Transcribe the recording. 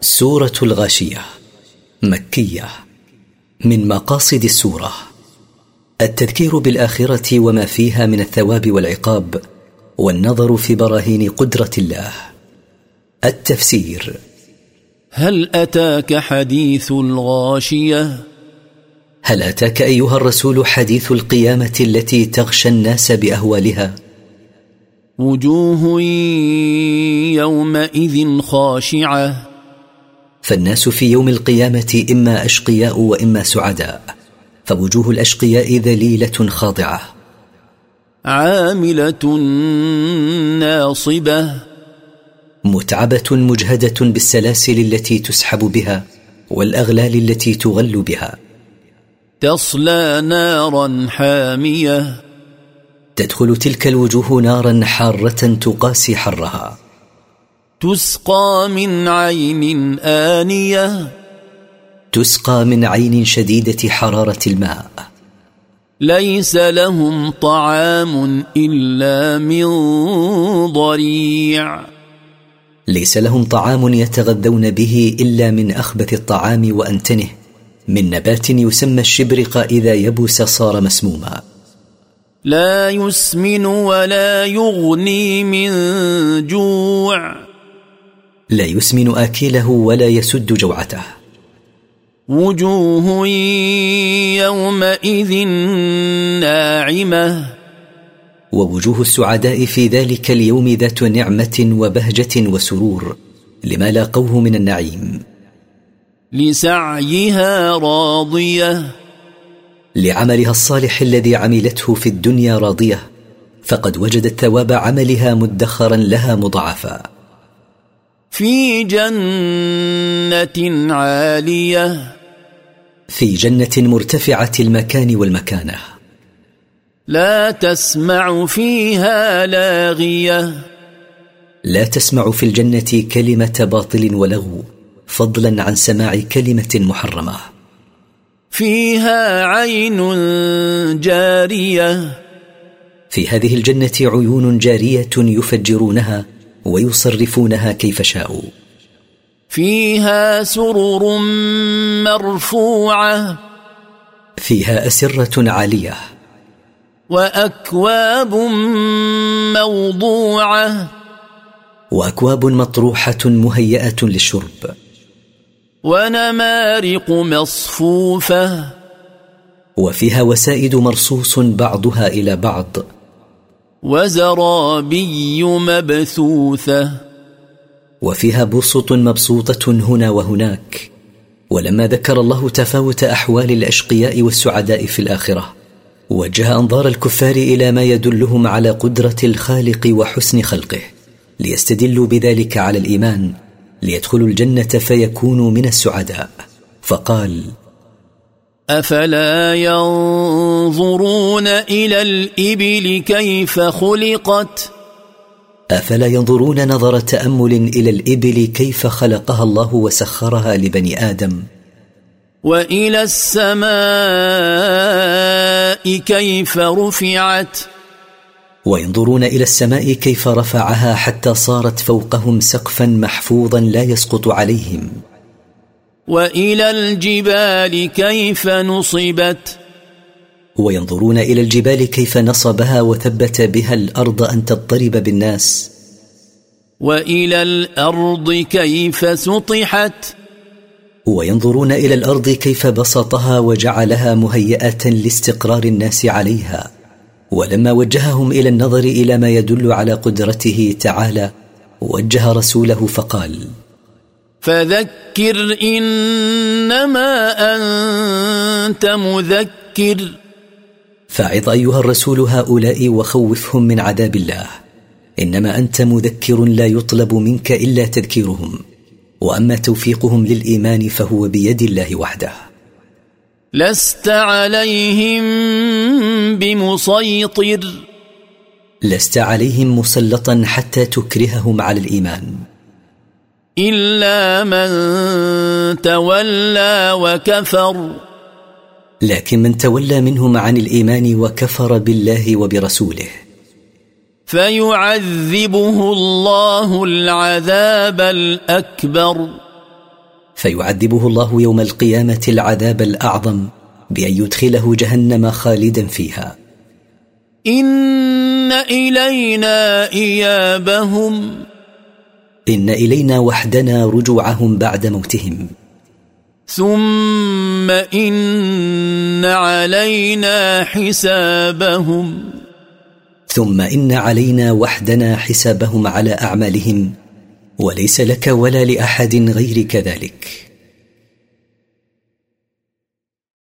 سورة الغاشية مكية من مقاصد السورة التذكير بالآخرة وما فيها من الثواب والعقاب والنظر في براهين قدرة الله التفسير هل أتاك حديث الغاشية؟ هل أتاك أيها الرسول حديث القيامة التي تغشى الناس بأهوالها؟ وجوه يومئذ خاشعة فالناس في يوم القيامة إما أشقياء وإما سعداء فوجوه الأشقياء ذليلة خاضعة. عاملة ناصبة. متعبة مجهدة بالسلاسل التي تسحب بها والأغلال التي تغل بها. تصلى نارا حامية. تدخل تلك الوجوه نارا حارة تقاسي حرها. تسقى من عين آنية. تسقى من عين شديدة حرارة الماء. ليس لهم طعام إلا من ضريع. ليس لهم طعام يتغذون به إلا من أخبث الطعام وأنتنه. من نبات يسمى الشبرق إذا يبس صار مسموما. لا يسمن ولا يغني من جوع. لا يسمن آكله ولا يسد جوعته. وجوه يومئذ ناعمة. ووجوه السعداء في ذلك اليوم ذات نعمة وبهجة وسرور لما لاقوه من النعيم. لسعيها راضية. لعملها الصالح الذي عملته في الدنيا راضية فقد وجدت ثواب عملها مدخرا لها مضاعفا. في جنة عالية. في جنة مرتفعة المكان والمكانة. لا تسمع فيها لاغية. لا تسمع في الجنة كلمة باطل ولغو فضلا عن سماع كلمة محرمة. فيها عين جارية. في هذه الجنة عيون جارية يفجرونها ويصرفونها كيف شاءوا. فيها سرر مرفوعة فيها أسرة عالية. وأكواب موضوعة وأكواب مطروحة مهيئة للشرب. ونمارق مصفوفة وفيها وسائد مرصوص بعضها إلى بعض. وزرابي مبثوثة. وفيها بسط مبسوطة هنا وهناك. ولما ذكر الله تفاوت أحوال الأشقياء والسعداء في الآخرة وجه أنظار الكفار إلى ما يدلهم على قدرة الخالق وحسن خلقه ليستدلوا بذلك على الإيمان ليدخلوا الجنة فيكونوا من السعداء. فقال أفلا ينظرون إلى الإبل كيف خلقت؟ أفلا ينظرون نظر تأمل إلى الإبل كيف خلقها الله وسخرها لبني آدم؟ وإلى السماء كيف رفعت؟ وينظرون إلى السماء كيف رفعها حتى صارت فوقهم سقفا محفوظا لا يسقط عليهم. وإلى الجبال كيف نصبت؟ وينظرون إلى الجبال كيف نصبها وثبت بها الأرض أن تضطرب بالناس. وإلى الأرض كيف سطحت؟ وينظرون إلى الأرض كيف بسطها وجعلها مهيئة لاستقرار الناس عليها. ولما وجههم إلى النظر إلى ما يدل على قدرته تعالى وجه رسوله فقال فذكر إنما أنت مذكر. فاعظ أيها الرسول هؤلاء وخوفهم من عذاب الله. إنما أنت مذكر لا يطلب منك إلا تذكيرهم. وأما توفيقهم للإيمان فهو بيد الله وحده. لست عليهم بمسيطر. لست عليهم مسلطا حتى تكرههم على الإيمان. إلا من تولى وكفر. لكن من تولى منهم عن الإيمان وكفر بالله وبرسوله. فيعذبه الله العذاب الأكبر. فيعذبه الله يوم القيامة العذاب الأعظم بأن يدخله جهنم خالدا فيها. إن إلينا إيابهم. إن إلينا وحدنا رجوعهم بعد موتهم. ثم إن علينا حسابهم. ثم إن علينا وحدنا حسابهم على أعمالهم وليس لك ولا لأحد غيرك ذلك.